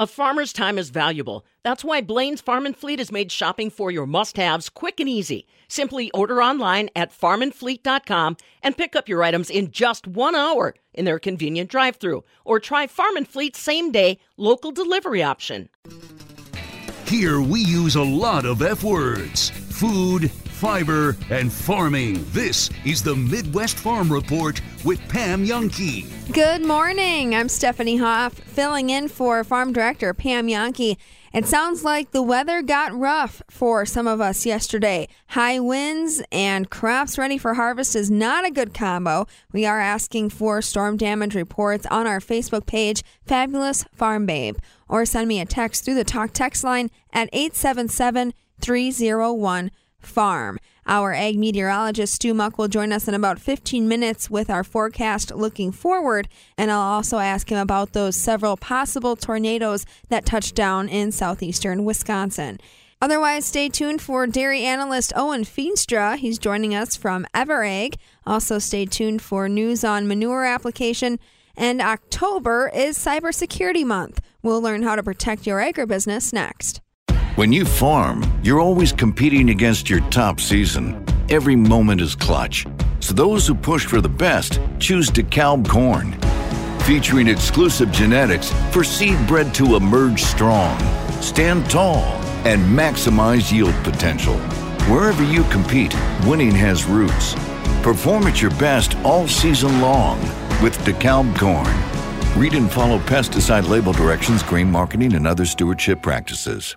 A farmer's time is valuable. That's why Blain's Farm and Fleet has made shopping for your must haves quick and easy. Simply order online at farmandfleet.com and pick up your items in just one hour in their convenient drive through. Or try Farm and Fleet's same day local delivery option. Here we use a lot of F words food, fiber, and farming. This is the Midwest Farm Report with Pam Jahnke. Good morning. I'm Stephanie Hoff, filling in for Farm Director Pam Jahnke. It sounds like the weather got rough for some of us yesterday. High winds and crops ready for harvest is not a good combo. We are asking for storm damage reports on our Facebook page, Fabulous Farm Babe, or send me a text through the talk text line at 877 301 farm. Our ag meteorologist Stu Muck will join us in about 15 minutes with our forecast looking forward, and I'll also ask him about those several possible tornadoes that touched down in southeastern Wisconsin. Otherwise, stay tuned for dairy analyst Owen Feenstra. He's joining us from EverAg. Also, stay tuned for news on manure application. And October is Cybersecurity Month. We'll learn how to protect your agribusiness next. When you farm, you're always competing against your top season. Every moment is clutch. So those who push for the best choose DeKalb corn. Featuring exclusive genetics for seed bred to emerge strong, stand tall, and maximize yield potential. Wherever you compete, winning has roots. Perform at your best all season long with DeKalb corn. Read and follow pesticide label directions, grain marketing, and other stewardship practices.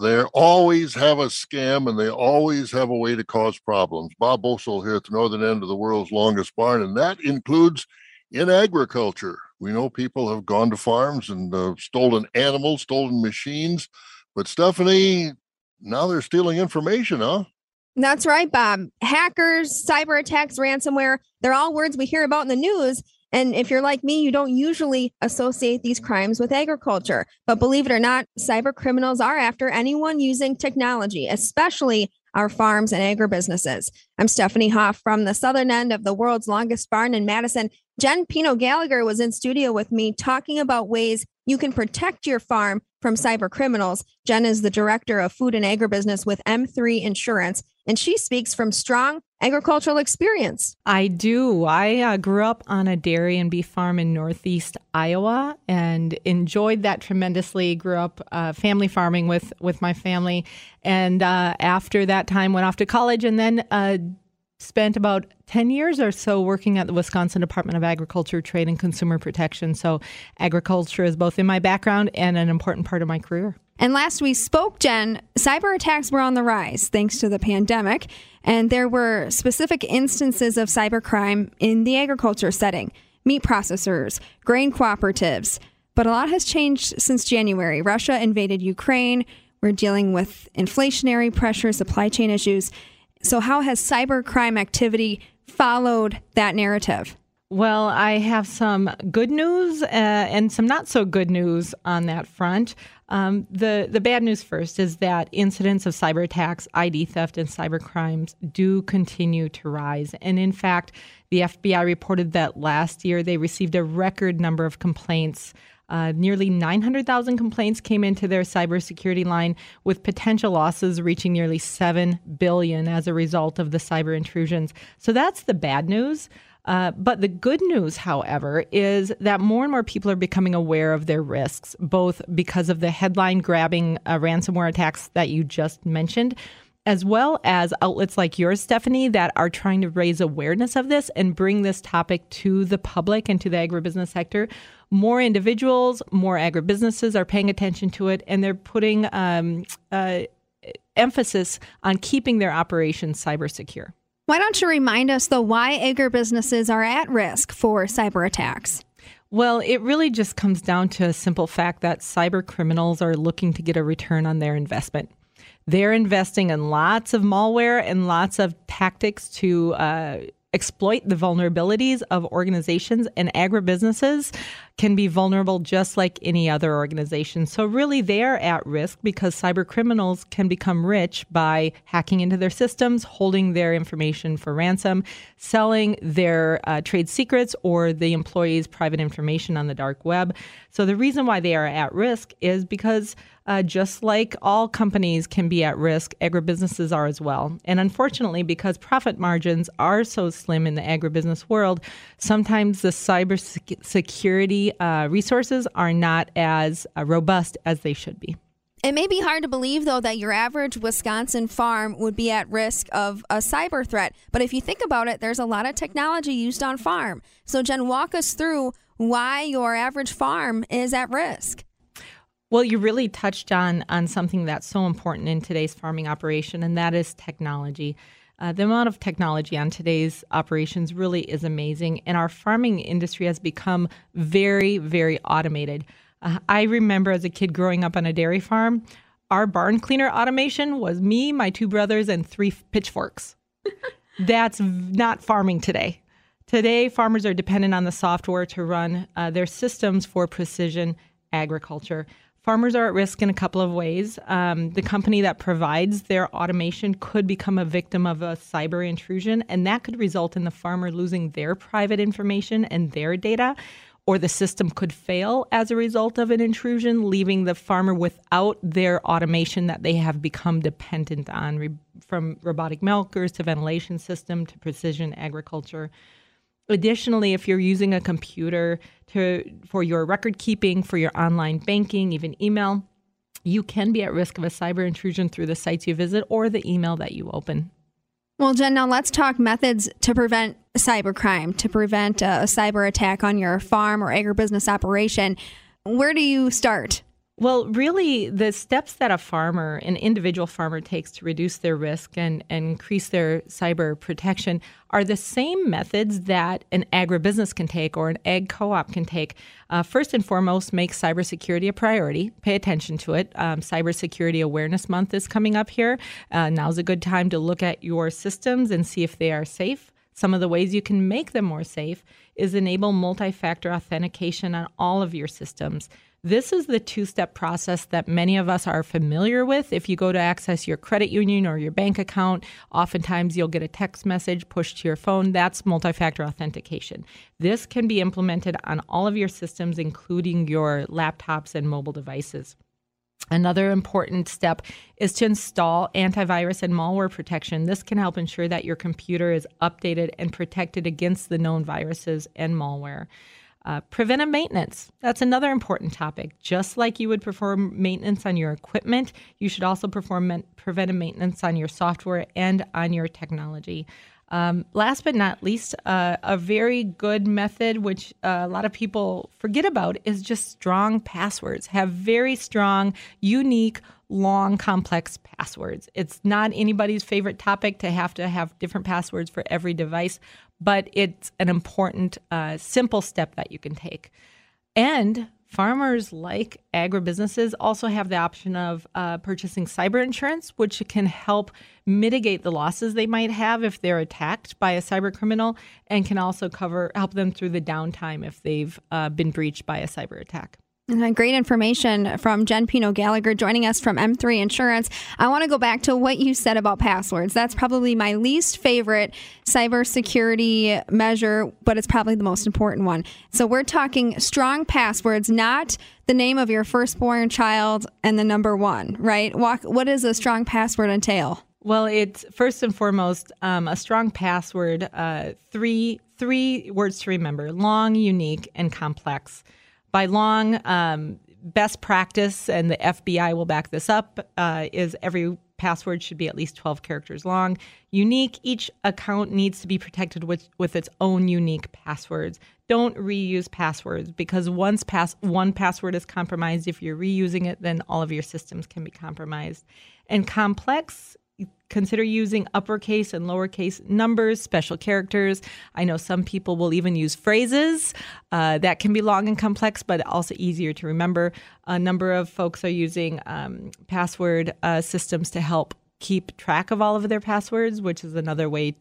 They always have a scam and they always have a way to cause problems. Bob Bosold here at the northern end of the world's longest barn, and that includes in agriculture. We know people have gone to farms and uh, stolen animals, stolen machines, but Stephanie, now they're stealing information, huh? That's right, Bob. Hackers, cyber attacks, ransomware, they're all words we hear about in the news. And if you're like me, you don't usually associate these crimes with agriculture. But believe it or not, cyber criminals are after anyone using technology, especially our farms and agribusinesses. I'm Stephanie Hoff from the southern end of the world's longest barn in Madison. Jen Pino Gallagher was in studio with me talking about ways you can protect your farm from cyber criminals. Jen is the director of food and agribusiness with M3 Insurance, and she speaks from strong agricultural experience. I do. I uh, grew up on a dairy and beef farm in northeast Iowa and enjoyed that tremendously. Grew up uh, family farming with with my family, and uh, after that time went off to college and then uh, spent about 10 years or so working at the Wisconsin Department of Agriculture, Trade, and Consumer Protection. So, agriculture is both in my background and an important part of my career. And last we spoke, Jen, cyber attacks were on the rise thanks to the pandemic, and there were specific instances of cybercrime in the agriculture setting meat processors, grain cooperatives. But a lot has changed since January. Russia invaded Ukraine. We're dealing with inflationary pressure, supply chain issues. So, how has cybercrime activity followed that narrative? Well, I have some good news uh, and some not so good news on that front. Um, the the bad news first is that incidents of cyber attacks, ID theft, and cyber crimes do continue to rise. And in fact, the FBI reported that last year they received a record number of complaints. Uh, nearly 900,000 complaints came into their cybersecurity line, with potential losses reaching nearly 7 billion as a result of the cyber intrusions. So that's the bad news. Uh, but the good news, however, is that more and more people are becoming aware of their risks, both because of the headline grabbing uh, ransomware attacks that you just mentioned, as well as outlets like yours, Stephanie, that are trying to raise awareness of this and bring this topic to the public and to the agribusiness sector. More individuals, more agribusinesses are paying attention to it, and they're putting um, uh, emphasis on keeping their operations cyber secure. Why don't you remind us, though, why agribusinesses are at risk for cyber attacks? Well, it really just comes down to a simple fact that cyber criminals are looking to get a return on their investment. They're investing in lots of malware and lots of tactics to uh, exploit the vulnerabilities of organizations and agribusinesses can be vulnerable just like any other organization. So really they are at risk because cyber criminals can become rich by hacking into their systems, holding their information for ransom, selling their uh, trade secrets or the employees' private information on the dark web. So the reason why they are at risk is because uh, just like all companies can be at risk, agribusinesses are as well. And unfortunately, because profit margins are so slim in the agribusiness world, sometimes the cybersecurity uh, resources are not as uh, robust as they should be. It may be hard to believe, though, that your average Wisconsin farm would be at risk of a cyber threat. But if you think about it, there's a lot of technology used on farm. So, Jen, walk us through why your average farm is at risk. Well, you really touched on on something that's so important in today's farming operation, and that is technology. Uh, the amount of technology on today's operations really is amazing, and our farming industry has become very, very automated. Uh, I remember as a kid growing up on a dairy farm, our barn cleaner automation was me, my two brothers, and three pitchforks. That's not farming today. Today, farmers are dependent on the software to run uh, their systems for precision agriculture. Farmers are at risk in a couple of ways. Um, the company that provides their automation could become a victim of a cyber intrusion, and that could result in the farmer losing their private information and their data, or the system could fail as a result of an intrusion, leaving the farmer without their automation that they have become dependent on, re- from robotic milkers to ventilation system to precision agriculture. Additionally, if you're using a computer to for your record keeping, for your online banking, even email, you can be at risk of a cyber intrusion through the sites you visit or the email that you open. Well, Jen, now let's talk methods to prevent cybercrime, to prevent a cyber attack on your farm or agribusiness operation. Where do you start? Well, really, the steps that a farmer, an individual farmer, takes to reduce their risk and, and increase their cyber protection are the same methods that an agribusiness can take or an ag co op can take. Uh, first and foremost, make cybersecurity a priority. Pay attention to it. Um, Cybersecurity Awareness Month is coming up here. Uh, now's a good time to look at your systems and see if they are safe. Some of the ways you can make them more safe is enable multi factor authentication on all of your systems. This is the two step process that many of us are familiar with. If you go to access your credit union or your bank account, oftentimes you'll get a text message pushed to your phone. That's multi factor authentication. This can be implemented on all of your systems, including your laptops and mobile devices. Another important step is to install antivirus and malware protection. This can help ensure that your computer is updated and protected against the known viruses and malware. Uh, preventive maintenance. That's another important topic. Just like you would perform maintenance on your equipment, you should also perform preventive maintenance on your software and on your technology. Um, last but not least, uh, a very good method, which uh, a lot of people forget about, is just strong passwords. Have very strong, unique, long, complex passwords. It's not anybody's favorite topic to have to have different passwords for every device, but it's an important, uh, simple step that you can take. And farmers like agribusinesses also have the option of uh, purchasing cyber insurance, which can help mitigate the losses they might have if they're attacked by a cyber criminal, and can also cover help them through the downtime if they've uh, been breached by a cyber attack. Great information from Jen Pino Gallagher joining us from M3 Insurance. I want to go back to what you said about passwords. That's probably my least favorite cybersecurity measure, but it's probably the most important one. So we're talking strong passwords, not the name of your firstborn child and the number one, right? What does a strong password entail? Well, it's first and foremost um, a strong password. Uh, three three words to remember: long, unique, and complex by long um, best practice, and the FBI will back this up, uh, is every password should be at least 12 characters long. Unique, each account needs to be protected with, with its own unique passwords. Don't reuse passwords because once pass, one password is compromised, if you're reusing it, then all of your systems can be compromised. And complex consider using uppercase and lowercase numbers, special characters. I know some people will even use phrases uh, that can be long and complex, but also easier to remember. A number of folks are using um, password uh, systems to help keep track of all of their passwords, which is another way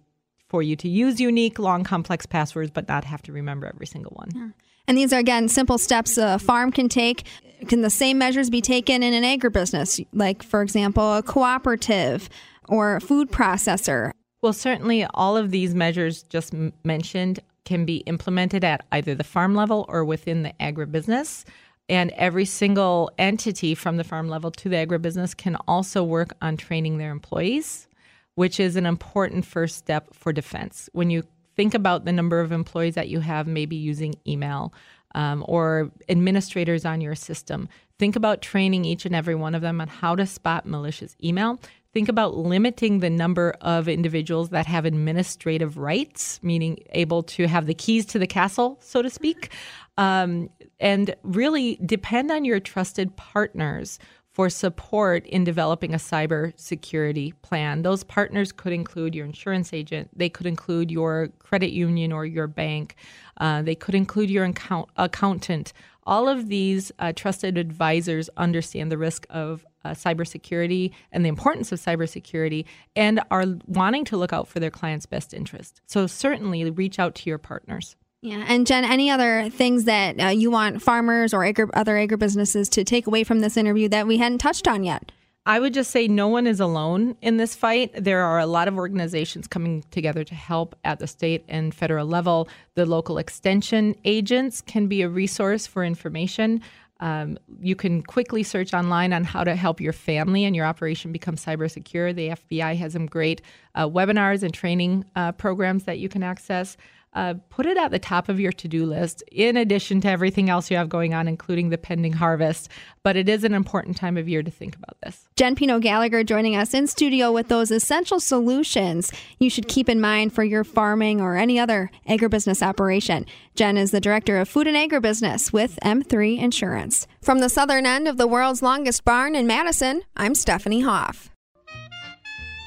for you to use unique, long, complex passwords, but not have to remember every single one. And these are, again, simple steps a farm can take. Can the same measures be taken in an agribusiness? Like, for example, a cooperative or food processor? Well, certainly all of these measures just mentioned can be implemented at either the farm level or within the agribusiness. And every single entity from the farm level to the agribusiness can also work on training their employees, which is an important first step for defense. When you think about the number of employees that you have maybe using email um, or administrators on your system, think about training each and every one of them on how to spot malicious email. Think about limiting the number of individuals that have administrative rights, meaning able to have the keys to the castle, so to speak. Um, and really depend on your trusted partners for support in developing a cybersecurity plan. Those partners could include your insurance agent, they could include your credit union or your bank, uh, they could include your account- accountant. All of these uh, trusted advisors understand the risk of uh, cybersecurity and the importance of cybersecurity and are wanting to look out for their clients' best interest. So, certainly reach out to your partners. Yeah, and Jen, any other things that uh, you want farmers or agri- other agribusinesses to take away from this interview that we hadn't touched on yet? I would just say no one is alone in this fight. There are a lot of organizations coming together to help at the state and federal level. The local extension agents can be a resource for information. Um, you can quickly search online on how to help your family and your operation become cyber secure. The FBI has some great uh, webinars and training uh, programs that you can access. Uh, put it at the top of your to do list, in addition to everything else you have going on, including the pending harvest. But it is an important time of year to think about this. Jen Pino Gallagher joining us in studio with those essential solutions you should keep in mind for your farming or any other agribusiness operation. Jen is the director of food and agribusiness with M3 Insurance. From the southern end of the world's longest barn in Madison, I'm Stephanie Hoff.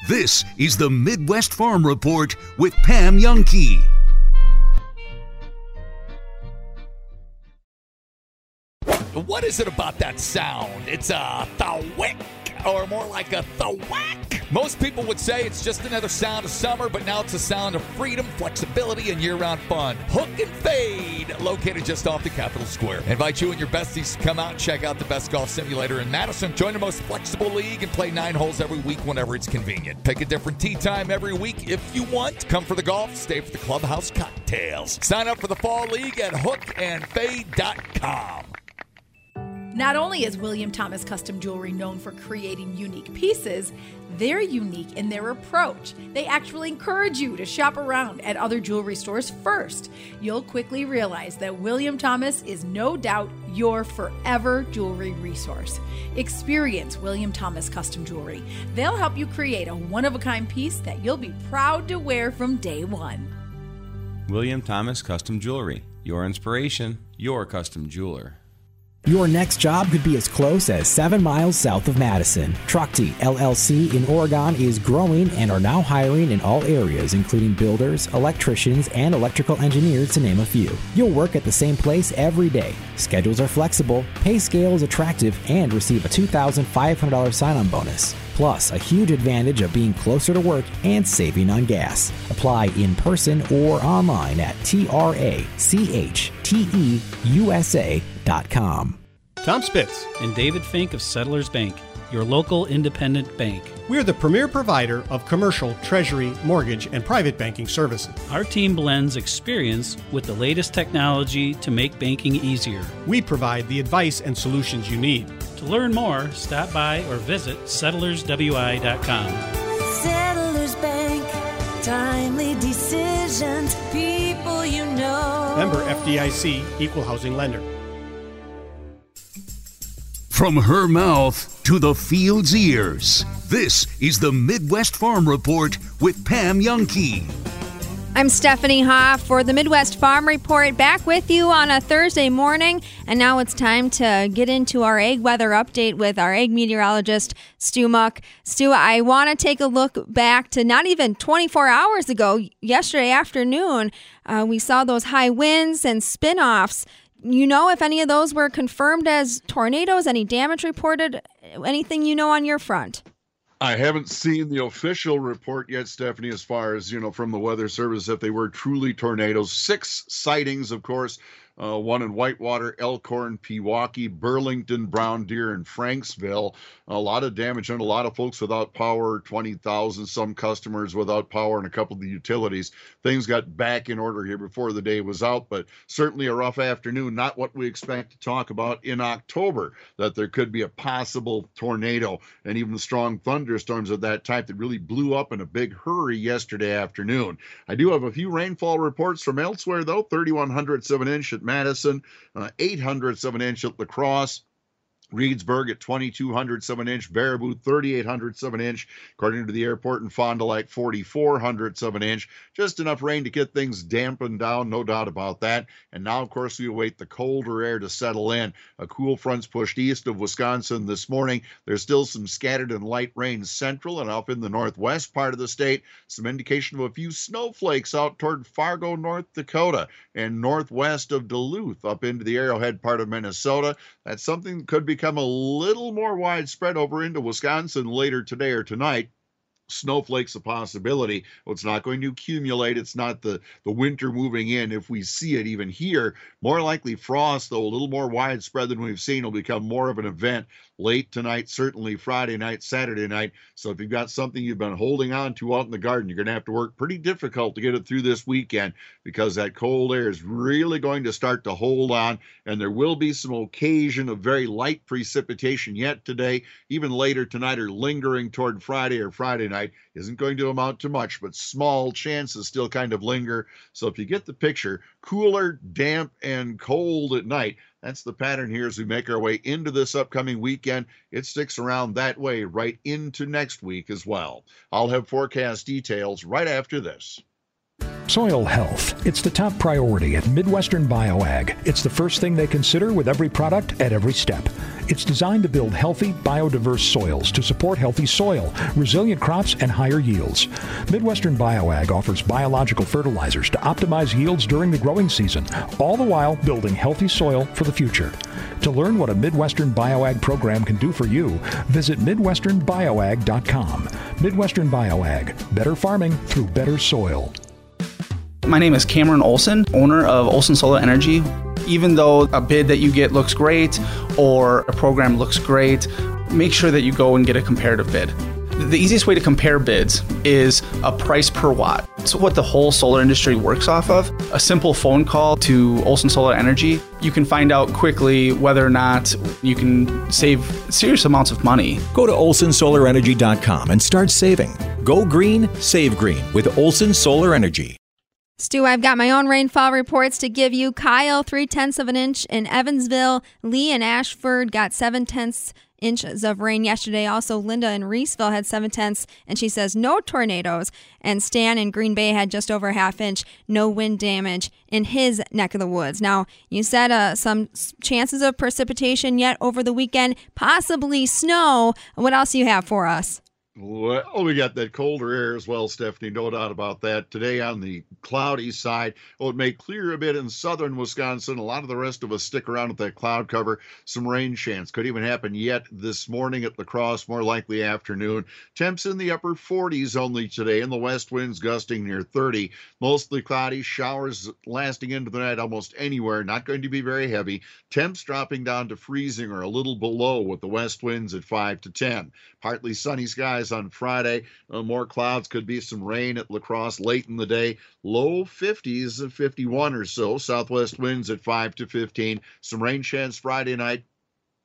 This is the Midwest Farm Report with Pam Jahnke. What is it about that sound? It's a thwack or more like a thwack. Most people would say it's just another sound of summer, but now it's a sound of freedom, flexibility, and year-round fun. Hook and Fade, located just off the Capitol Square. Invite you and your besties to come out and check out the best golf simulator in Madison. Join the most flexible league and play nine holes every week whenever it's convenient. Pick a different tee time every week if you want. Come for the golf, stay for the clubhouse cocktails. Sign up for the fall league at hookandfade.com. Not only is William Thomas Custom Jewelry known for creating unique pieces, they're unique in their approach. They actually encourage you to shop around at other jewelry stores first. You'll quickly realize that William Thomas is no doubt your forever jewelry resource. Experience William Thomas Custom Jewelry. They'll help you create a one of a kind piece that you'll be proud to wear from day one. William Thomas Custom Jewelry. Your inspiration, your custom jeweler. Your next job could be as close as seven miles south of Madison. Trachte LLC in Oregon is growing and are now hiring in all areas, including builders, electricians, and electrical engineers, to name a few. You'll work at the same place every day. Schedules are flexible, pay scale is attractive, and receive a $2,500 sign on bonus. Plus, a huge advantage of being closer to work and saving on gas. Apply in person or online at trachtereusa.com. Tom Spitz and David Fink of Settlers Bank, your local independent bank. We're the premier provider of commercial, treasury, mortgage, and private banking services. Our team blends experience with the latest technology to make banking easier. We provide the advice and solutions you need. To learn more, stop by or visit settlerswi.com. Settlers Bank, timely decisions, people you know. Member FDIC, Equal Housing Lender. From her mouth to the field's ears, this is the Midwest Farm Report with Pam Jahnke. I'm Stephanie Hoff for the Midwest Farm Report, back with you on a Thursday morning. And now it's time to get into our ag weather update with our ag meteorologist, Stu Muck. Stu, I want to take a look back to not even 24 hours ago, yesterday afternoon. Uh, we saw those high winds and spin offs. You know if any of those were confirmed as tornadoes, any damage reported, anything you know on your front? I haven't seen the official report yet, Stephanie, as far as, you know, from the Weather Service if they were truly tornadoes. Six sightings, of course, uh, one in Whitewater, Elkhorn, Pewaukee, Burlington, Brown Deer, and Franksville. A lot of damage and a lot of folks without power, 20,000, some customers without power, and a couple of the utilities. Things got back in order here before the day was out, but certainly a rough afternoon. Not what we expect to talk about in October, that there could be a possible tornado and even strong thunderstorms of that type that really blew up in a big hurry yesterday afternoon. I do have a few rainfall reports from elsewhere, though 3,100 of an inch at Madison, uh, 8 hundredths of an inch at La Crosse. Reedsburg at 22 hundredths of an inch, Baraboo 38 hundredths of an inch, according to the airport in Fond du Lac 44 hundredths of an inch. Just enough rain to get things dampened down, no doubt about that. And now, of course, we await the colder air to settle in. A cool front's pushed east of Wisconsin this morning. There's still some scattered and light rain central and up in the northwest part of the state. Some indication of a few snowflakes out toward Fargo, North Dakota, and northwest of Duluth up into the Arrowhead part of Minnesota. That's something that could become a little more widespread over into Wisconsin later today or tonight snowflakes a possibility. Well, it's not going to accumulate. It's not the, the winter moving in. If we see it even here, more likely frost, though a little more widespread than we've seen, will become more of an event late tonight, certainly Friday night, Saturday night. So if you've got something you've been holding on to out in the garden, you're going to have to work pretty difficult to get it through this weekend because that cold air is really going to start to hold on. And there will be some occasion of very light precipitation yet today, even later tonight or lingering toward Friday or Friday night. Isn't going to amount to much, but small chances still kind of linger. So if you get the picture, cooler, damp, and cold at night. That's the pattern here as we make our way into this upcoming weekend. It sticks around that way right into next week as well. I'll have forecast details right after this. Soil health. It's the top priority at Midwestern BioAg. It's the first thing they consider with every product at every step. It's designed to build healthy, biodiverse soils to support healthy soil, resilient crops, and higher yields. Midwestern BioAg offers biological fertilizers to optimize yields during the growing season, all the while building healthy soil for the future. To learn what a Midwestern BioAg program can do for you, visit MidwesternBioAg.com. Midwestern BioAg, better farming through better soil. My name is Cameron Olson, owner of Olson Solar Energy. Even though a bid that you get looks great or a program looks great, make sure that you go and get a comparative bid. The easiest way to compare bids is a price per watt. It's what the whole solar industry works off of. A simple phone call to Olson Solar Energy, you can find out quickly whether or not you can save serious amounts of money. Go to olsonsolarenergy.com and start saving. Go green, save green with Olson Solar Energy. Stu, I've got my own rainfall reports to give you. Kyle, three tenths of an inch in Evansville. Lee and Ashford got seven tenths inches of rain yesterday. Also, Linda in Reeseville had seven tenths, and she says no tornadoes. And Stan in Green Bay had just over a half inch, no wind damage in his neck of the woods. Now, you said uh, some chances of precipitation yet over the weekend, possibly snow. What else do you have for us? Well, we got that colder air as well, Stephanie. No doubt about that. Today on the cloudy side, oh, it may clear a bit in southern Wisconsin. A lot of the rest of us stick around with that cloud cover. Some rain chance could even happen yet this morning at La Crosse, more likely afternoon. Temps in the upper 40s only today, and the west winds gusting near 30. Mostly cloudy, showers lasting into the night almost anywhere. Not going to be very heavy. Temps dropping down to freezing or a little below with the west winds at 5 to 10. Partly sunny skies on Friday. Uh, more clouds, could be some rain at La Crosse late in the day. Low 50s, 51 or so. Southwest winds at 5 to 15. Some rain chance Friday night.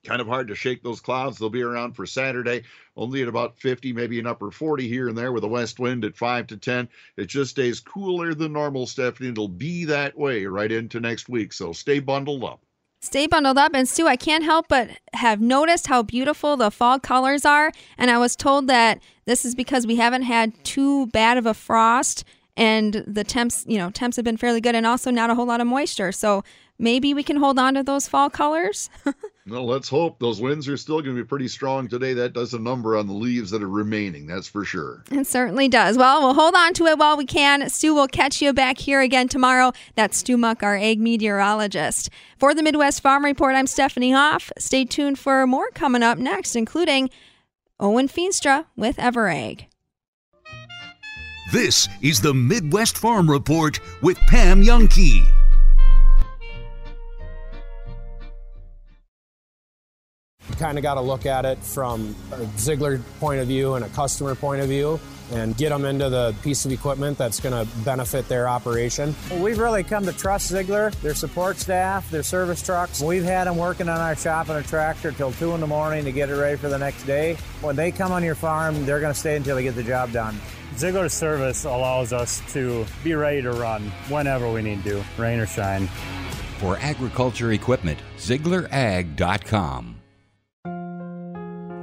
Kind of hard to shake those clouds. They'll be around for Saturday, only at about 50, maybe an upper 40 here and there with a west wind at 5 to 10. It just stays cooler than normal, Stephanie. It'll be that way right into next week. So stay bundled up. Stay bundled up. And Stu, I can't help but have noticed how beautiful the fall colors are. And I was told that this is because we haven't had too bad of a frost and the temps, you know, temps have been fairly good and also not a whole lot of moisture. So maybe we can hold on to those fall colors. Well, let's hope those winds are still going to be pretty strong today. That does a number on the leaves that are remaining, that's for sure. It certainly does. Well, we'll hold on to it while we can. Stu will catch you back here again tomorrow. That's Stu Muck, our ag meteorologist. For the Midwest Farm Report, I'm Stephanie Hoff. Stay tuned for more coming up next, including Owen Feenstra with EverAg. This is the Midwest Farm Report with Pam Jahnke. You kind of got to look at it from a Ziegler point of view and a customer point of view and get them into the piece of equipment that's going to benefit their operation. Well, we've really come to trust Ziegler, their support staff, their service trucks. We've had them working on our shop and a tractor till 2 in the morning to get it ready for the next day. When they come on your farm, they're going to stay until they get the job done. Ziegler's service allows us to be ready to run whenever we need to, rain or shine. For agriculture equipment, ZieglerAg.com.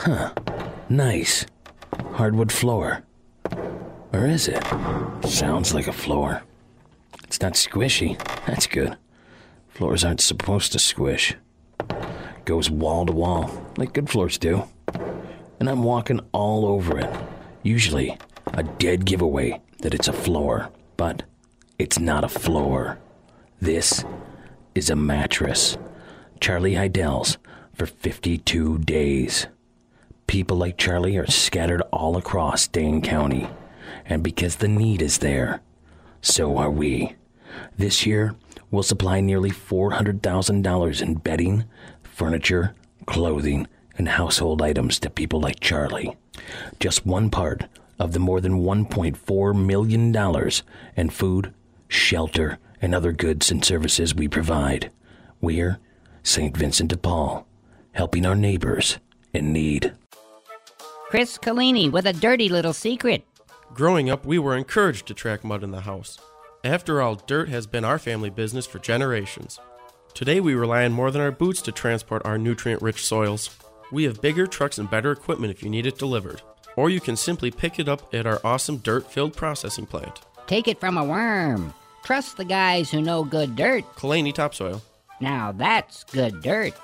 Huh. Nice. Hardwood floor. Or is it? Sounds like a floor. It's not squishy. That's good. Floors aren't supposed to squish. Goes wall to wall, like good floors do. And I'm walking all over it. Usually, a dead giveaway that it's a floor. But it's not a floor. This is a mattress. Charlie Heidel's for 52 days. People like Charlie are scattered all across Dane County. And because the need is there, so are we. This year, we'll supply nearly $400,000 in bedding, furniture, clothing, and household items to people like Charlie. Just one part of the more than $1.4 million in food, shelter, and other goods and services we provide. We're St. Vincent de Paul, helping our neighbors in need. Chris Collini with a dirty little secret. Growing up, we were encouraged to track mud in the house. After all, dirt has been our family business for generations. Today, we rely on more than our boots to transport our nutrient rich soils. We have bigger trucks and better equipment if you need it delivered. Or you can simply pick it up at our awesome dirt filled processing plant. Take it from a worm. Trust the guys who know good dirt. Kalani Topsoil. Now that's good dirt.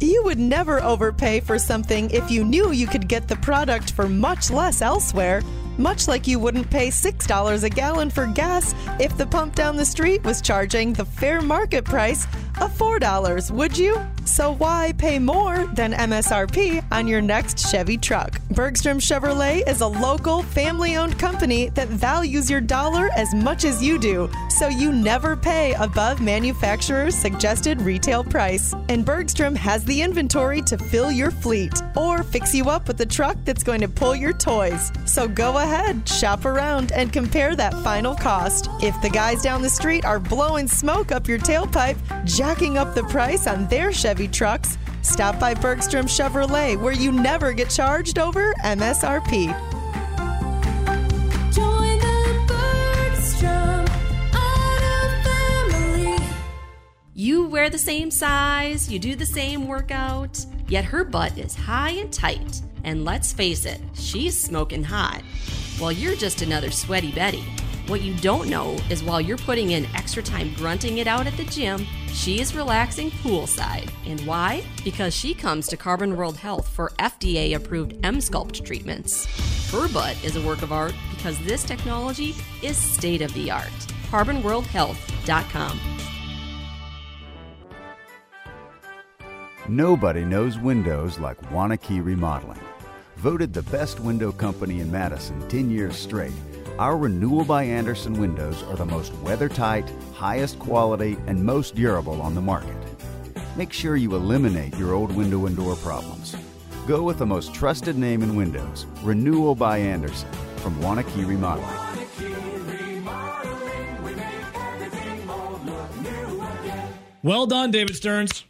You would never overpay for something if you knew you could get the product for much less elsewhere. Much like you wouldn't pay $6 a gallon for gas if the pump down the street was charging the fair market price of $4, would you? So why pay more than MSRP on your next Chevy truck? Bergstrom Chevrolet is a local, family owned company that values your dollar as much as you do, so you never pay above manufacturer's suggested retail price. And Bergstrom has the inventory to fill your fleet or fix you up with a truck that's going to pull your toys. So go ahead, shop around, and compare that final cost. If the guys down the street are blowing smoke up your tailpipe, jacking up the price on their Chevy trucks, stop by Bergstrom Chevrolet where you never get charged over MSRP. You wear the same size, you do the same workout, yet her butt is high and tight. And let's face it, she's smoking hot. While you're just another sweaty Betty. What you don't know is while you're putting in extra time grunting it out at the gym, she is relaxing poolside. And why? Because she comes to Carbon World Health for FDA approved Emsculpt treatments. Her butt is a work of art because this technology is state of the art. CarbonWorldHealth.com. Nobody knows windows like Waunakee Remodeling. Voted the best window company in Madison 10 years straight, our Renewal by Andersen windows are the most weather tight, highest quality, and most durable on the market. Make sure you eliminate your old window and door problems. Go with the most trusted name in windows, Renewal by Andersen from Waunakee Remodeling. Well done, David Stearns.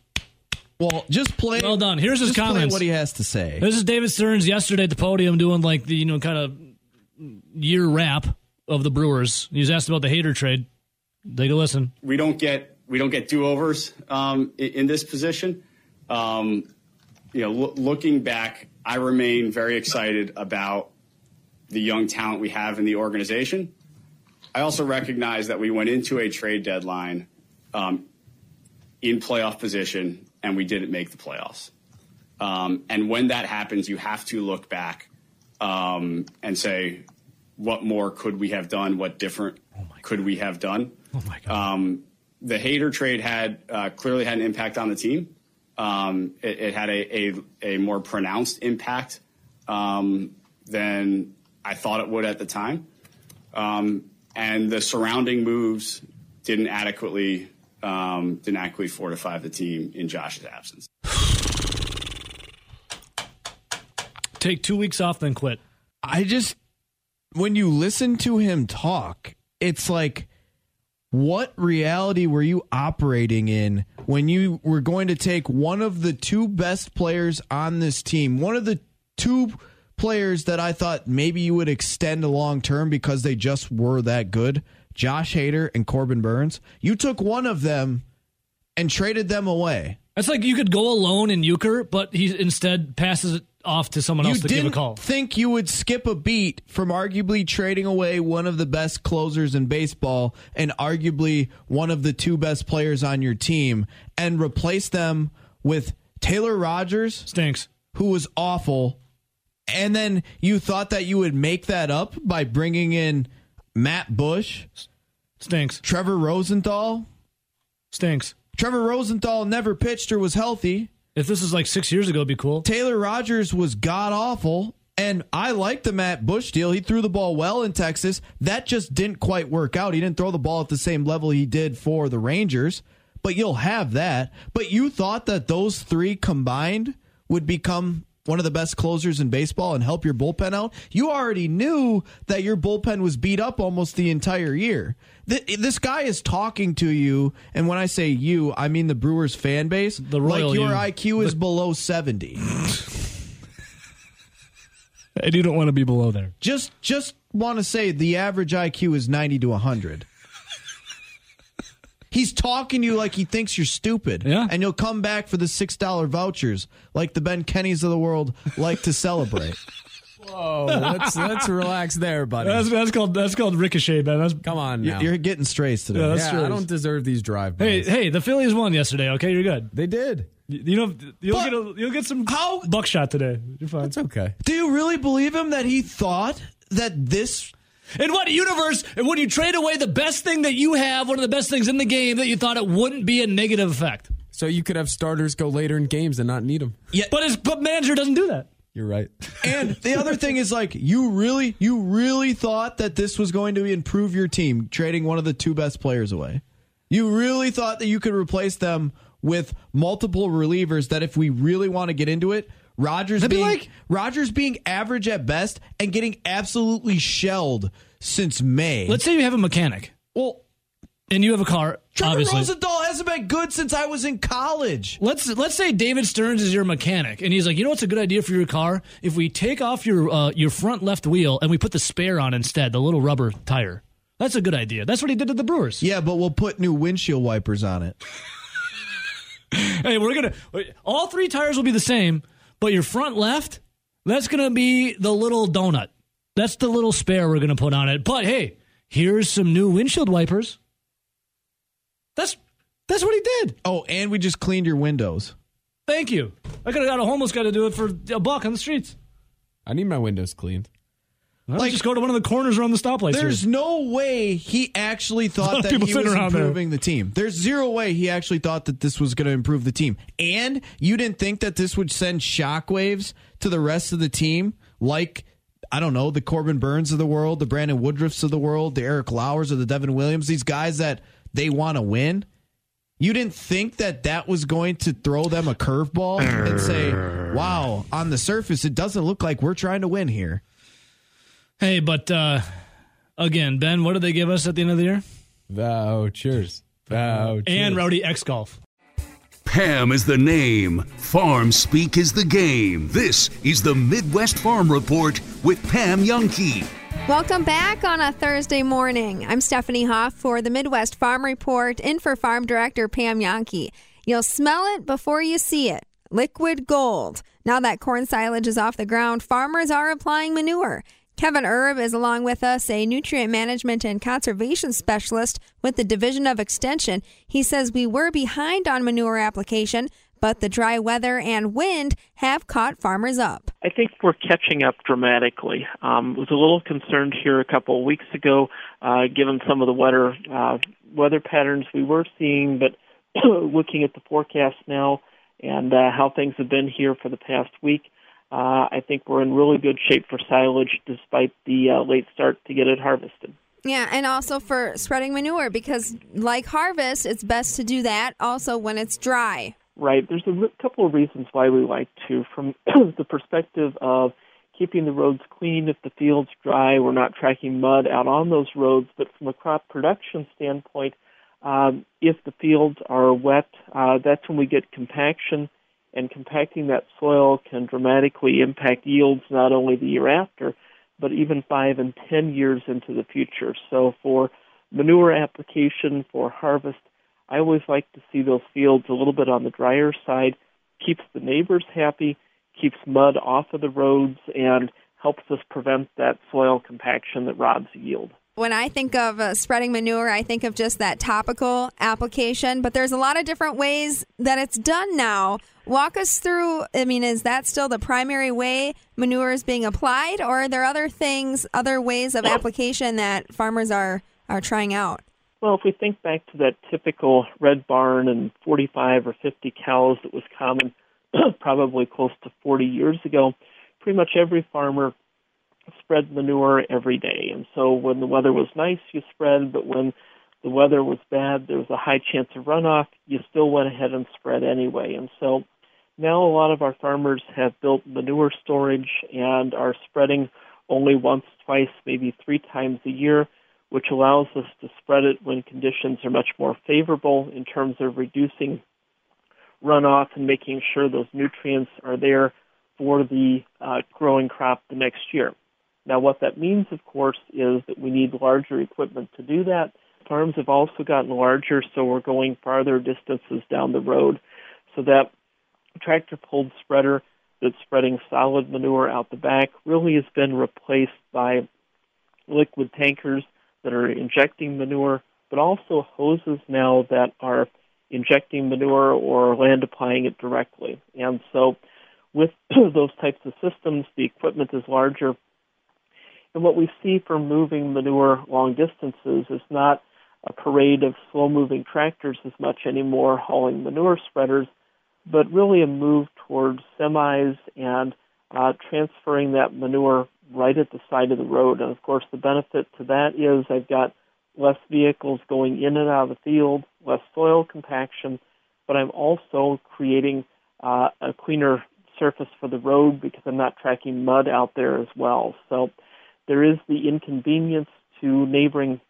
Well, just play. Well done. Here's his just play comments. what he has to say. This is David Stearns yesterday at the podium doing like the you know kind of year wrap of the Brewers. He was asked about the Hader trade. Take a listen. we don't get we don't get do overs um, in, in this position. Um, you know, loo- looking back, I remain very excited about the young talent we have in the organization. I also recognize that we went into a trade deadline um, in playoff position and we didn't make the playoffs. Um, and when that happens, you have to look back um, and say, what more could we have done? What different could we have done? Oh my Um, the Hader trade had uh, clearly had an impact on the team. Um, it, it had a, a, a more pronounced impact um, than I thought it would at the time. Um, and the surrounding moves didn't adequately um, didn't adequately fortify the team in Josh's absence. Take two weeks off, then quit. I just when you listen to him talk, it's like what reality were you operating in when you were going to take one of the two best players on this team, one of the two players that I thought maybe you would extend a long term because they just were that good, Josh Hader and Corbin Burnes. You took one of them and traded them away. That's like you could go alone in euchre, but he instead passes it off to someone else you to give a call. think you would skip a beat from arguably trading away one of the best closers in baseball and arguably one of the two best players on your team and replace them with Taylor Rogers stinks who was awful and then you thought that you would make that up by bringing in Matt Bush stinks Trevor Rosenthal stinks Trevor Rosenthal never pitched or was healthy If this was like six years ago, it'd be cool. Taylor Rogers was god awful. And I like the Matt Bush deal. He threw the ball well in Texas. That just didn't quite work out. He didn't throw the ball at the same level he did for the Rangers, but you'll have that. But you thought that those three combined would become one of the best closers in baseball and help your bullpen out? You already knew that your bullpen was beat up almost the entire year. This guy is talking to you, and when I say you, I mean the Brewers fan base. The royal like your you. IQ is below 70. And you don't want to be below there. Just just want to say the average IQ is 90 to 100. He's talking to you like he thinks you're stupid. Yeah. And you'll come back for the $6 vouchers like the Ben Kennys of the world like to celebrate. Whoa, let's let's relax there, buddy. That's, that's called that's called ricochet, man. That's, Come on You- now. You're getting strays today. Yeah, that's yeah, true. I don't deserve these drive. Hey, hey, the Phillies won yesterday. Okay, you're good. They did. You, you know, you'll get a, you'll get some how buckshot today. You're fine. That's okay. Do you really believe him that he thought that this In what universe? And when you trade away the best thing that you have, one of the best things in the game, that you thought it wouldn't be a negative effect? So you could have starters go later in games and not need them. Yeah. But his but manager doesn't do that. You're right. And the other thing is like you really you really thought that this was going to improve your team trading one of the two best players away. You really thought that you could replace them with multiple relievers that if we really want to get into it, Rogers That'd be being like- Rogers being average at best and getting absolutely shelled since May. Let's say you have a mechanic. Well, and you have a car. Trevor obviously. Rosenthal hasn't been good since I was in college. Let's let's say David Stearns is your mechanic, and he's like, you know what's a good idea for your car? If we take off your uh, your front left wheel and we put the spare on instead, the little rubber tire. That's a good idea. That's what he did to the Brewers. Yeah, but we'll put new windshield wipers on it. hey, we're gonna all three tires will be the same, but your front left, that's gonna be the little donut. That's the little spare we're gonna put on it. But hey, Here's some new windshield wipers. That's that's what he did. Oh, and we just cleaned your windows. Thank you. I could have got a homeless guy to do it for a buck on the streets. I need my windows cleaned. Well, just go to one of the corners around the stoplight. There's here. no way he actually thought that he was around there. improving the team. There's zero way he actually thought that this was going to improve the team. And you didn't think that this would send shockwaves to the rest of the team, like I don't know, the Corbin Burnes of the world, the Brandon Woodruffs of the world, the Eric Lauers or the Devin Williams, these guys that they want to win. You didn't think that that was going to throw them a curveball and say, "Wow, on the surface, it doesn't look like we're trying to win here." Hey, but uh, again, Ben, what did they give us at the end of the year? Vouchers. Vouchers. And Rowdy X Golf. Pam is the name. Farm speak is the game. This is the Midwest Farm Report with Pam Jahnke. Welcome back on a Thursday morning. I'm Stephanie Hoff for the Midwest Farm Report, in for Farm Director Pam Jahnke. You'll smell it before you see it. Liquid gold. Now that corn silage is off the ground, farmers are applying manure. Kevin Erb is along with us, a nutrient management and conservation specialist with the Division of Extension. He says we were behind on manure application, but the dry weather and wind have caught farmers up. I think we're catching up dramatically. Um, was a little concerned here a couple of weeks ago, uh, given some of the weather uh, weather patterns we were seeing. But looking at the forecast now and uh, how things have been here for the past week, uh, I think we're in really good shape for silage, despite the uh, late start to get it harvested. Yeah, and also for spreading manure because, like harvest, it's best to do that also when it's dry. Right. There's a couple of reasons why we like to. From the perspective of keeping the roads clean, if the field's dry, we're not tracking mud out on those roads. But from a crop production standpoint, um, if the fields are wet, uh, that's when we get compaction, and compacting that soil can dramatically impact yields not only the year after, but even five and ten years into the future. So for manure application for harvest, I always like to see those fields a little bit on the drier side, keeps the neighbors happy, keeps mud off of the roads, and helps us prevent that soil compaction that robs yield. When I think of uh, spreading manure, I think of just that topical application, but there's a lot of different ways that it's done now. Walk us through, I mean, is that still the primary way manure is being applied, or are there other things, other ways of application that farmers are, are trying out? Well, if we think back to that typical red barn and 45 or 50 cows that was common probably close to 40 years ago, pretty much every farmer spread manure every day. And so when the weather was nice, you spread, but when the weather was bad, there was a high chance of runoff, you still went ahead and spread anyway. And so now a lot of our farmers have built manure storage and are spreading only once, twice, maybe three times a year, which allows us to spread it when conditions are much more favorable in terms of reducing runoff and making sure those nutrients are there for the uh, growing crop the next year. Now, what that means, of course, is that we need larger equipment to do that. Farms have also gotten larger, so we're going farther distances down the road. So that tractor pulled spreader that's spreading solid manure out the back really has been replaced by liquid tankers that are injecting manure, but also hoses now that are injecting manure or land applying it directly. And so, with those types of systems, the equipment is larger. And what we see for moving manure long distances is not a parade of slow moving tractors as much anymore hauling manure spreaders, but really a move towards semis and uh, transferring that manure right at the side of the road. And of course, the benefit to that is I've got less vehicles going in and out of the field, less soil compaction, but I'm also creating uh, a cleaner surface for the road because I'm not tracking mud out there as well. So there is the inconvenience to neighboring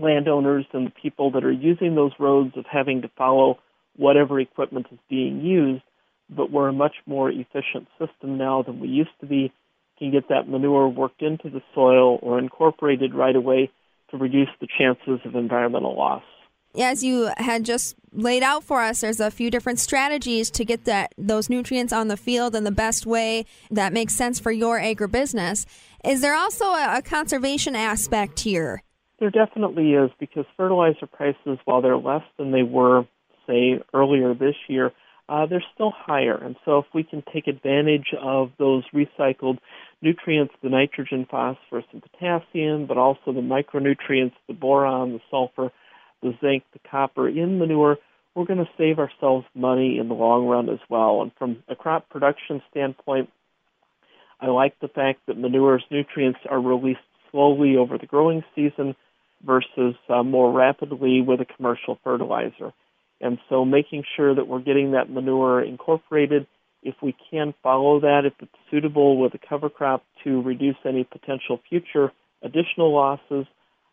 landowners and the people that are using those roads of having to follow whatever equipment is being used, but we're a much more efficient system now than we used to be. Can get that manure worked into the soil or incorporated right away to reduce the chances of environmental loss. As you had just laid out for us, there's a few different strategies to get that those nutrients on the field in the best way that makes sense for your agribusiness. Is there also a, a conservation aspect here? There definitely is because fertilizer prices, while they're less than they were, say, earlier this year, uh, they're still higher. And so, if we can take advantage of those recycled nutrients, the nitrogen, phosphorus, and potassium, but also the micronutrients, the boron, the sulfur, the zinc, the copper in manure, we're going to save ourselves money in the long run as well. And from a crop production standpoint, I like the fact that manure's nutrients are released slowly over the growing season versus uh, more rapidly with a commercial fertilizer. And so making sure that we're getting that manure incorporated, if we can follow that, if it's suitable with a cover crop to reduce any potential future additional losses,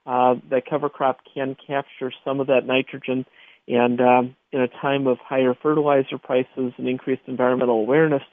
uh, that cover crop can capture some of that nitrogen. And um, in a time of higher fertilizer prices and increased environmental awareness,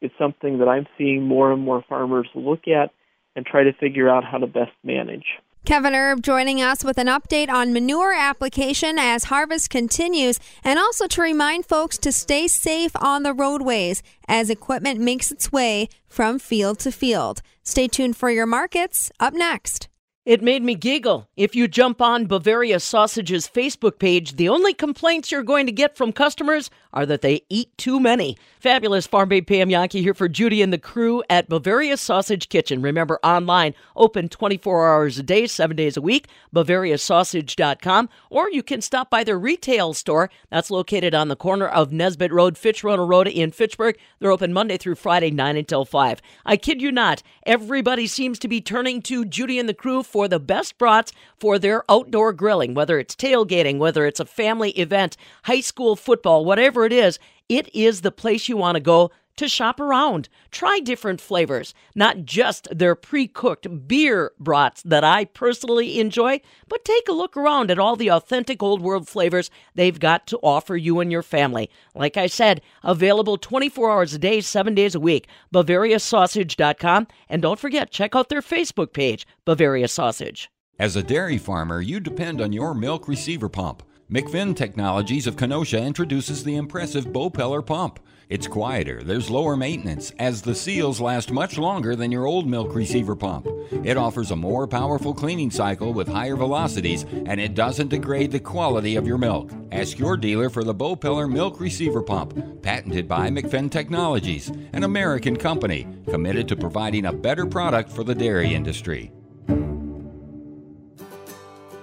it's something that I'm seeing more and more farmers look at and try to figure out how to best manage. Kevin Erb joining us with an update on manure application as harvest continues, and also to remind folks to stay safe on the roadways as equipment makes its way from field to field. Stay tuned for your markets up next. It made me giggle. If you jump on Bavaria Sausage's Facebook page, the only complaints you're going to get from customers are that they eat too many. Fabulous Farm Babe Pam Jahnke here for Judy and the crew at Bavaria Sausage Kitchen. Remember, online, open 24 hours a day, seven days a week, bavariasausage.com, or you can stop by their retail store. That's located on the corner of Nesbitt Road, Fitchrona Road in Fitchburg. They're open Monday through Friday, 9 until 5. I kid you not, everybody seems to be turning to Judy and the crew for the best brats for their outdoor grilling, whether it's tailgating, whether it's a family event, high school football, whatever it is. It is the place you want to go to shop around. Try different flavors, not just their pre cooked beer brats that I personally enjoy, but take a look around at all the authentic old world flavors they've got to offer you and your family. Like I said, available 24 hours a day, seven days a week. BavariaSausage.com. And don't forget, check out their Facebook page, Bavaria Sausage. As a dairy farmer, you depend on your milk receiver pump. McFinn Technologies of Kenosha introduces the impressive Bopeller pump. It's quieter, there's lower maintenance, as the seals last much longer than your old milk receiver pump. It offers a more powerful cleaning cycle with higher velocities, and it doesn't degrade the quality of your milk. Ask your dealer for the Bopeller Milk Receiver Pump, patented by McFinn Technologies, an American company committed to providing a better product for the dairy industry.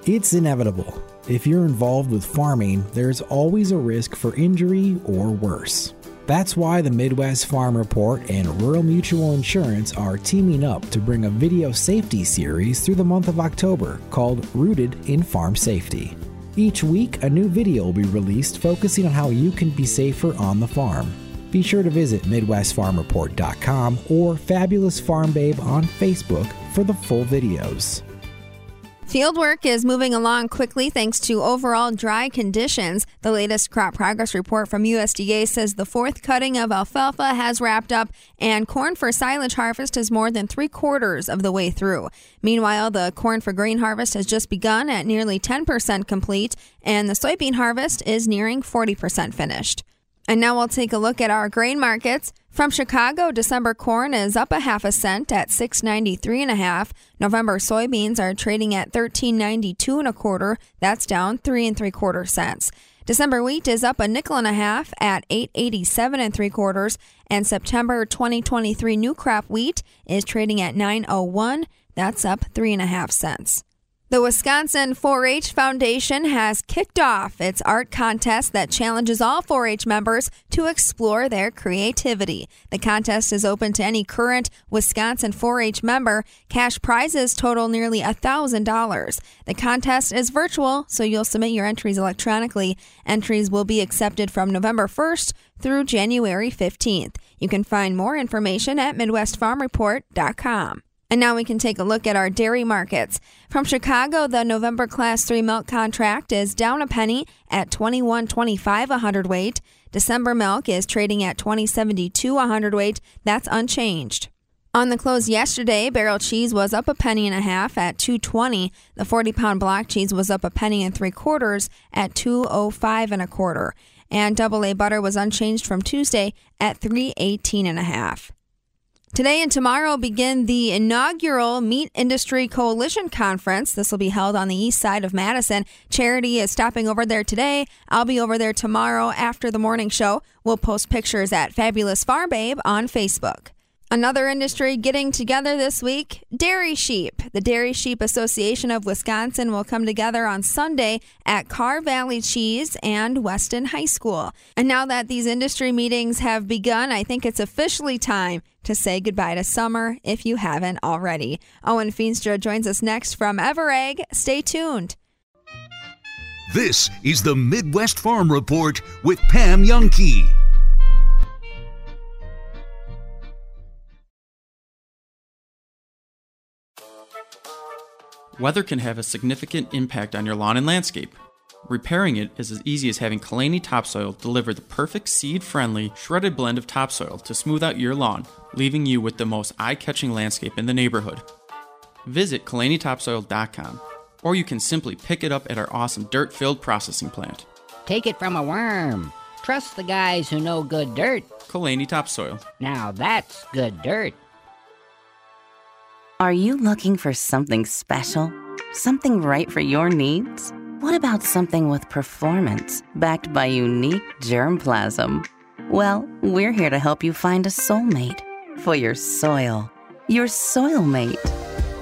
It's inevitable. If you're involved with farming, there's always a risk for injury or worse. That's why the Midwest Farm Report and Rural Mutual Insurance are teaming up to bring a video safety series through the month of October called Rooted in Farm Safety. Each week, a new video will be released focusing on how you can be safer on the farm. Be sure to visit MidwestFarmReport.com or Fabulous Farm Babe on Facebook for the full videos. Fieldwork is moving along quickly thanks to overall dry conditions. The latest crop progress report from USDA says the fourth cutting of alfalfa has wrapped up and corn for silage harvest is more than three quarters of the way through. Meanwhile, the corn for grain harvest has just begun at nearly 10% complete and the soybean harvest is nearing 40% finished. And now we'll take a look at our grain markets. From Chicago, December corn is up a half a cent at 693 and a half. November soybeans are trading at 1392 and a quarter. That's down three and three quarter cents. December wheat is up a nickel and a half at 887 and three quarters. And September 2023 new crop wheat is trading at 901. That's up three and a half cents. The Wisconsin 4 H Foundation has kicked off its art contest that challenges all 4 H members to explore their creativity. The contest is open to any current Wisconsin 4 H member. Cash prizes total nearly $1,000. The contest is virtual, so you'll submit your entries electronically. Entries will be accepted from November 1st through January 15th. You can find more information at MidwestFarmReport.com. And now we can take a look at our dairy markets. From Chicago, the November Class 3 milk contract is down a penny at 21.25 a hundredweight. December milk is trading at 20.72 a hundredweight. That's unchanged. On the close yesterday, barrel cheese was up a penny and a half at 220. The 40 pound block cheese was up a penny and three quarters at 205 and a quarter. And double A butter was unchanged from Tuesday at 318 and a half. Today and tomorrow begin the inaugural Meat Industry Coalition Conference. This will be held on the east side of Madison. Charity is stopping over there today. I'll be over there tomorrow after the morning show. We'll post pictures at Fabulous Farm Babe on Facebook. Another industry getting together this week dairy sheep. The Dairy Sheep Association of Wisconsin will come together on Sunday at Carr Valley Cheese and Weston High School. And now that these industry meetings have begun, I think it's officially time to say goodbye to summer if you haven't already. Owen Feenstra joins us next from EverAg. Stay tuned. This is the Midwest Farm Report with Pam Jahnke. Weather can have a significant impact on your lawn and landscape. Repairing it is as easy as having Kalani Topsoil deliver the perfect seed friendly, shredded blend of topsoil to smooth out your lawn, leaving you with the most eye catching landscape in the neighborhood. Visit KalaniTopsoil.com, or you can simply pick it up at our awesome dirt filled processing plant. Take it from a worm. Trust the guys who know good dirt. Kalani Topsoil. Now that's good dirt. Are you looking for something special? Something right for your needs? What about something with performance backed by unique germplasm? Well, we're here to help you find a soulmate for your soil. Your soil mate.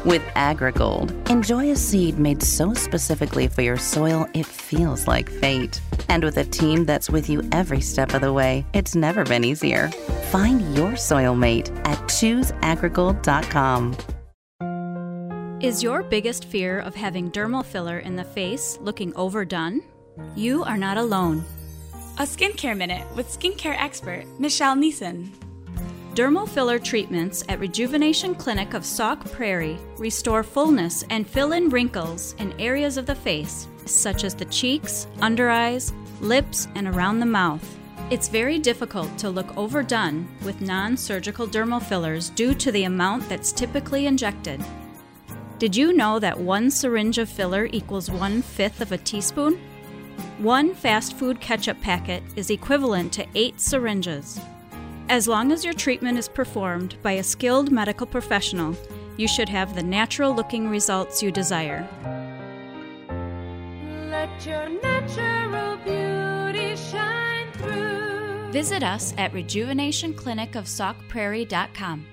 With AgriGold, enjoy a seed made so specifically for your soil it feels like fate. And with a team that's with you every step of the way, it's never been easier. Find your soil mate at chooseagrigold.com. Is your biggest fear of having dermal filler in the face looking overdone? You are not alone. A skincare minute with skincare expert Michelle Neeson. Dermal filler treatments at Rejuvenation Clinic of Sauk Prairie restore fullness and fill in wrinkles in areas of the face, such as the cheeks, under eyes, lips, and around the mouth. It's very difficult to look overdone with non surgical dermal fillers due to the amount that's typically injected. Did you know that one syringe of filler equals one fifth of a teaspoon? One fast food ketchup packet is equivalent to eight syringes. As long as your treatment is performed by a skilled medical professional, you should have the natural looking results you desire. Let your natural beauty shine through. Visit us at rejuvenationclinicofsaukprairie.com.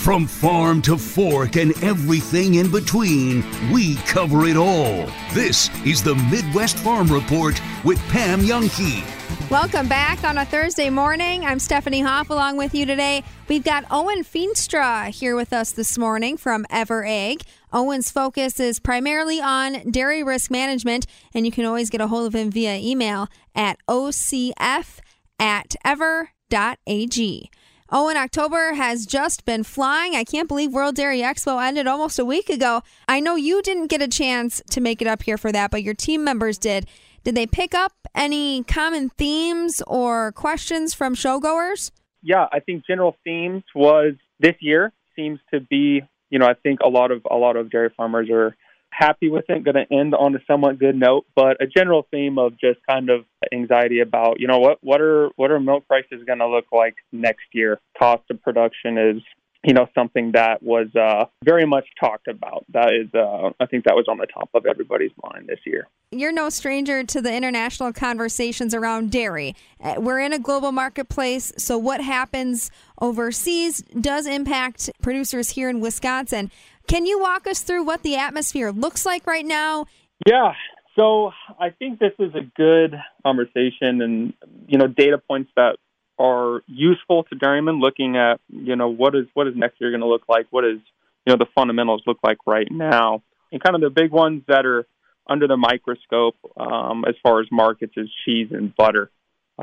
From farm to fork and everything in between, we cover it all. This is the Midwest Farm Report with Pam Jahnke. Welcome back on a Thursday morning. I'm Stephanie Hoff along with you today. We've got Owen Feenstra here with us this morning from EverAg. Owen's focus is primarily on dairy risk management, and you can always get a hold of him via email at ocf at ever.ag. Owen, October has just been flying. I can't believe World Dairy Expo ended almost a week ago. I know you didn't get a chance to make it up here for that, but your team members did. Did they pick up any common themes or questions from showgoers? yeah, I think general themes was this year seems to be, you know, I think a lot of a lot of dairy farmers are happy with it, going to end on a somewhat good note, but a general theme of just kind of anxiety about, you know, what what are what are milk prices going to look like next year? Cost of production is you know something that was uh, very much talked about. That is, uh, I think that was on the top of everybody's mind this year. You're no stranger to the international conversations around dairy. Uh, We're in a global marketplace, so what happens overseas does impact producers here in Wisconsin. Can you walk us through what the atmosphere looks like right now? Yeah. So I think this is a good conversation and, you know, data points that are useful to dairymen looking at, you know, what is what is next year going to look like? What is, you know, the fundamentals look like right now? And kind of the big ones that are under the microscope um, as far as markets is cheese and butter.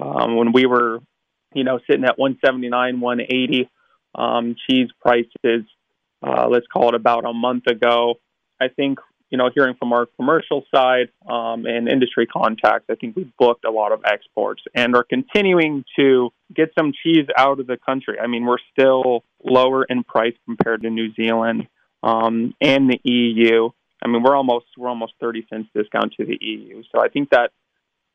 Um, when we were, you know, sitting at 179, 180 um, cheese prices, uh, let's call it about a month ago, I think, you know, hearing from our commercial side um, and industry contacts, I think we've booked a lot of exports and are continuing to get some cheese out of the country. I mean, we're still lower in price compared to New Zealand um, and the EU. I mean, we're almost we're almost 30 cents discount to the EU. So I think that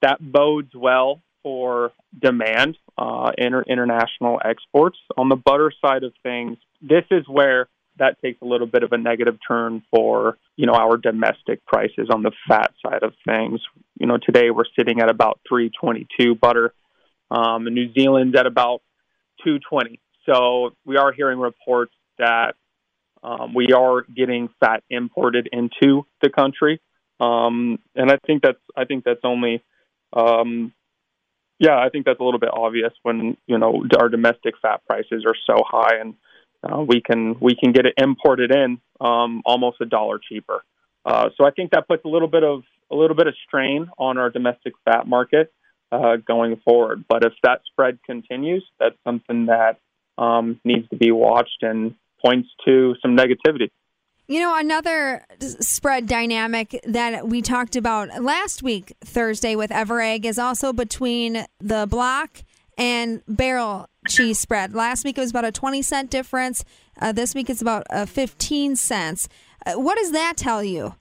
that bodes well for demand uh, inter- international exports. On the butter side of things, this is where that takes a little bit of a negative turn for you know our domestic prices on the fat side of things. You know today we're sitting at about 322 butter. Um, and New Zealand's at about 220. So we are hearing reports that um, we are getting fat imported into the country, um, and I think that's I think that's only um, yeah I think that's a little bit obvious when you know our domestic fat prices are so high and uh, we can we can get it imported in um, almost a dollar cheaper. Uh, so I think that puts a little bit of a little bit of strain on our domestic fat market uh, going forward. But if that spread continues, that's something that um, needs to be watched and points to some negativity. You know, another spread dynamic that we talked about last week, Thursday, with EverAg is also between the block and barrel cheese spread. Last week it was about a 20 cent difference. Uh, this week it's about uh, 15 cents. Uh, what does that tell you?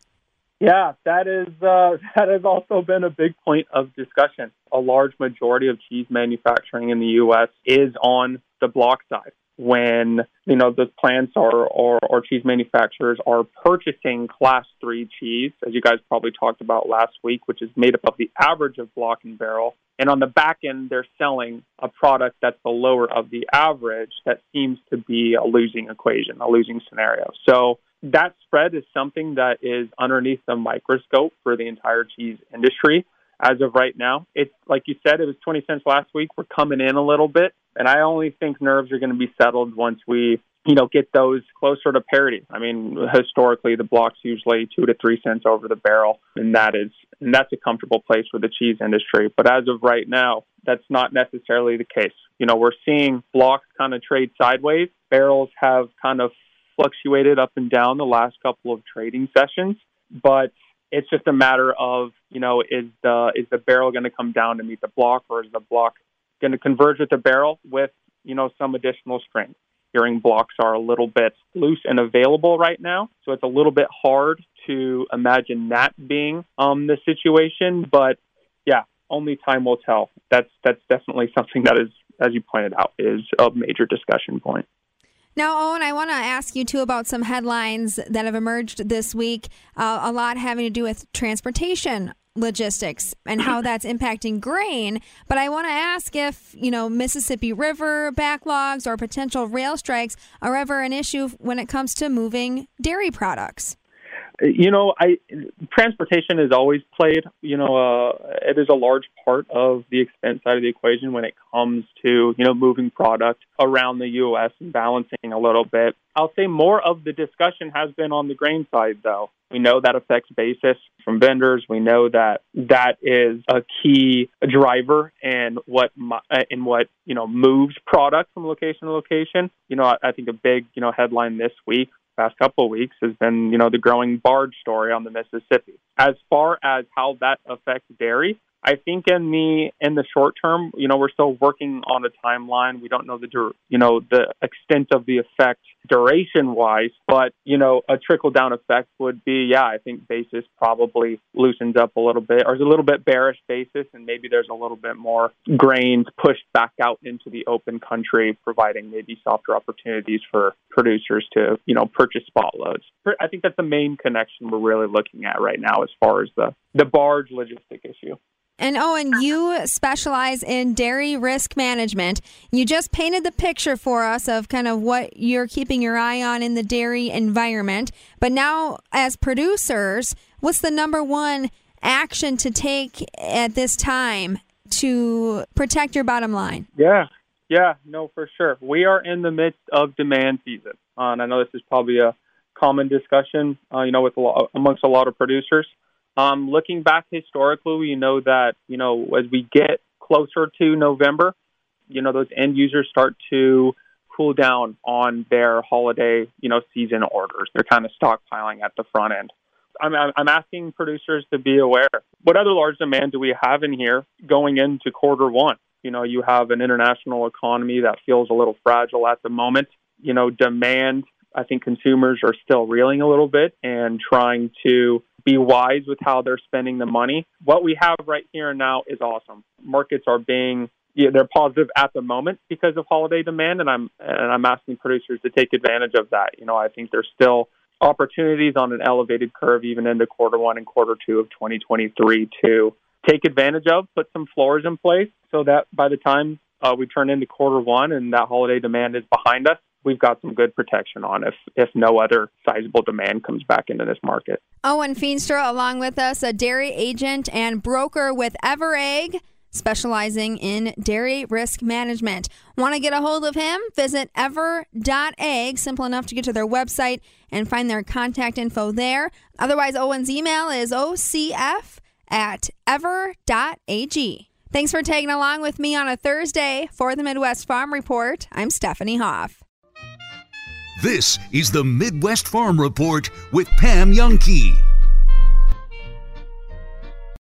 Yeah, that is uh, that has also been a big point of discussion. A large majority of cheese manufacturing in the U.S. is on the block side. When you know the plants are or, or cheese manufacturers are purchasing class three cheese, as you guys probably talked about last week, which is made up of the average of block and barrel, and on the back end they're selling a product that's the lower of the average. That seems to be a losing equation, a losing scenario. So that spread is something that is underneath the microscope for the entire cheese industry as of right now. It's like you said, it was 20 cents last week. We're coming in a little bit, and I only think nerves are going to be settled once we, you know, get those closer to parity. I mean, historically, the block's usually two to three cents over the barrel, and that is and that's a comfortable place for the cheese industry. But as of right now, that's not necessarily the case. You know, we're seeing blocks kind of trade sideways. Barrels have kind of fluctuated up and down the last couple of trading sessions, but it's just a matter of you know is the is the barrel going to come down to meet the block, or is the block going to converge with the barrel with you know some additional strength? Hearing blocks are a little bit loose and available right now, so it's a little bit hard to imagine that being um, the situation. But yeah, only time will tell. That's that's definitely something that is, as you pointed out, is a major discussion point. Now, Owen, I want to ask you too about some headlines that have emerged this week. Uh, a lot having to do with transportation logistics and how that's impacting grain. But I want to ask if, you know, Mississippi River backlogs or potential rail strikes are ever an issue when it comes to moving dairy products. You know, I transportation has always played. You know, uh, it is a large part of the expense side of the equation when it comes to you know moving product around the U.S. and balancing a little bit. I'll say more of the discussion has been on the grain side, though. We know that affects basis from vendors. We know that that is a key driver in what in what you know moves product from location to location. You know, I, I think a big you know headline this week past couple of weeks has been, you know, the growing barge story on the Mississippi. As far as how that affects dairy, I think in the in the short term, you know, we're still working on a timeline. We don't know the dur- you know the extent of the effect duration wise, but you know, a trickle down effect would be, yeah, I think basis probably loosens up a little bit, or is a little bit bearish basis, and maybe there's a little bit more grains pushed back out into the open country, providing maybe softer opportunities for producers to you know purchase spot loads. I think that's the main connection we're really looking at right now as far as the the barge logistic issue. And Owen, you specialize in dairy risk management. You just painted the picture for us of kind of what you're keeping your eye on in the dairy environment. But now, as producers, what's the number one action to take at this time to protect your bottom line? Yeah, yeah, no, for sure. We are in the midst of demand season. Uh, and I know this is probably a common discussion, uh, you know, with a lot, amongst a lot of producers. Um, looking back historically, we know that you know as we get closer to November, you know those end users start to cool down on their holiday you know season orders. They're kind of stockpiling at the front end. I'm, I'm asking producers to be aware. What other large demand do we have in here going into quarter one? You know, you have an international economy that feels a little fragile at the moment. You know, demand I think consumers are still reeling a little bit and trying to be wise with how they're spending the money. What we have right here and now is awesome. Markets are being yeah, they're positive at the moment because of holiday demand, and I'm and I'm asking producers to take advantage of that. You know, I think there's still opportunities on an elevated curve even into quarter one and quarter two of 2023 to take advantage of, put some floors in place so that by the time uh, we turn into quarter one and that holiday demand is behind us, we've got some good protection on if if no other sizable demand comes back into this market. Owen Feenstra along with us, a dairy agent and broker with EverAg, specializing in dairy risk management. Want to get a hold of him? Visit ever.ag, simple enough to get to their website and find their contact info there. Otherwise, Owen's email is ocf at ever.ag. Thanks for tagging along with me on a Thursday for the Midwest Farm Report. I'm Stephanie Hoff. This is the Midwest Farm Report with Pam Jahnke.